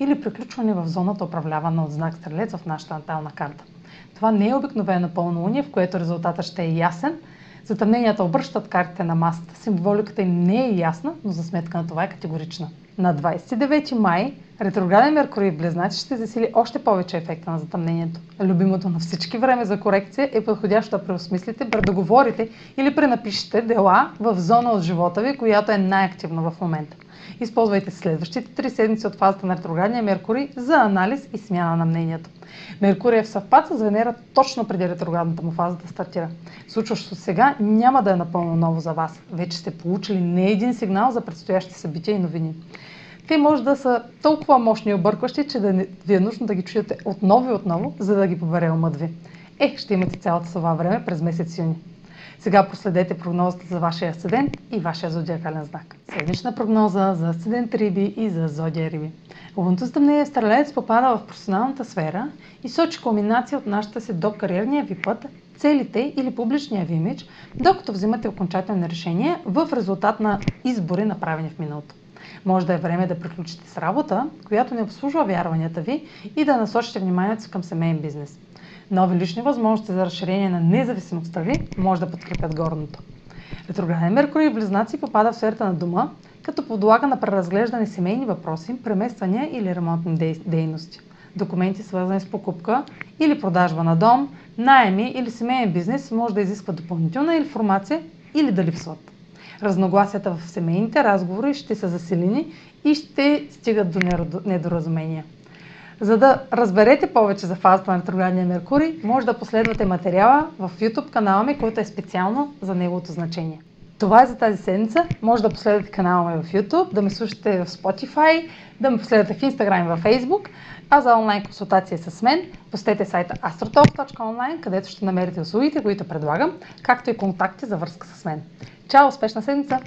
или приключване в зоната управлявана от знак Стрелец в нашата натална карта. Това не е обикновено пълнолуние, в което резултатът ще е ясен. Затъмненията обръщат картите на масата. Символиката им не е ясна, но за сметка на това е категорична. На 29 май ретрограден Меркурий в Близнаци ще засили още повече ефекта на затъмнението. Любимото на всички време за корекция е подходящо да преосмислите, предоговорите или пренапишете дела в зона от живота ви, която е най-активна в момента. Използвайте следващите три седмици от фазата на ретроградния Меркурий за анализ и смяна на мнението. Меркурий е в съвпад с Венера точно преди ретроградната му фаза да стартира. Случващото сега няма да е напълно ново за вас. Вече сте получили не един сигнал за предстоящи събития и новини. Те може да са толкова мощни и объркващи, че да ви е нужно да ги чуете отново и отново, за да ги побере умът ви. Е, ще имате цялото това време през месец юни. Сега проследете прогнозата за вашия асцендент и вашия зодиакален знак. Седмична прогноза за асцендент Риби и за зодия Риби. Лунното затъмнение Стрелец попада в професионалната сфера и сочи кулминация от нашата се до кариерния ви път, целите или публичния ви имидж, докато взимате окончателни решения в резултат на избори, направени в миналото. Може да е време да приключите с работа, която не обслужва вярванията ви и да насочите вниманието си към семейен бизнес. Нови лични възможности за разширение на независимостта ви може да подкрепят горното. Ретрограден Меркурий в Близнаци попада в сферата на дома, като подлага на преразглеждане семейни въпроси, премествания или ремонтни дейности. Документи свързани с покупка или продажба на дом, найеми или семейен бизнес може да изискват допълнителна информация или да липсват. Разногласията в семейните разговори ще са заселени и ще стигат до недоразумения. За да разберете повече за фазата на ретроградния Меркурий, може да последвате материала в YouTube канала ми, който е специално за неговото значение. Това е за тази седмица. Може да последвате канала ми в YouTube, да ме слушате в Spotify, да ме последвате в Instagram и в Facebook. А за онлайн консултация с мен, посетете сайта astrotalk.online, където ще намерите услугите, които предлагам, както и контакти за връзка с мен. Чао! Успешна седмица!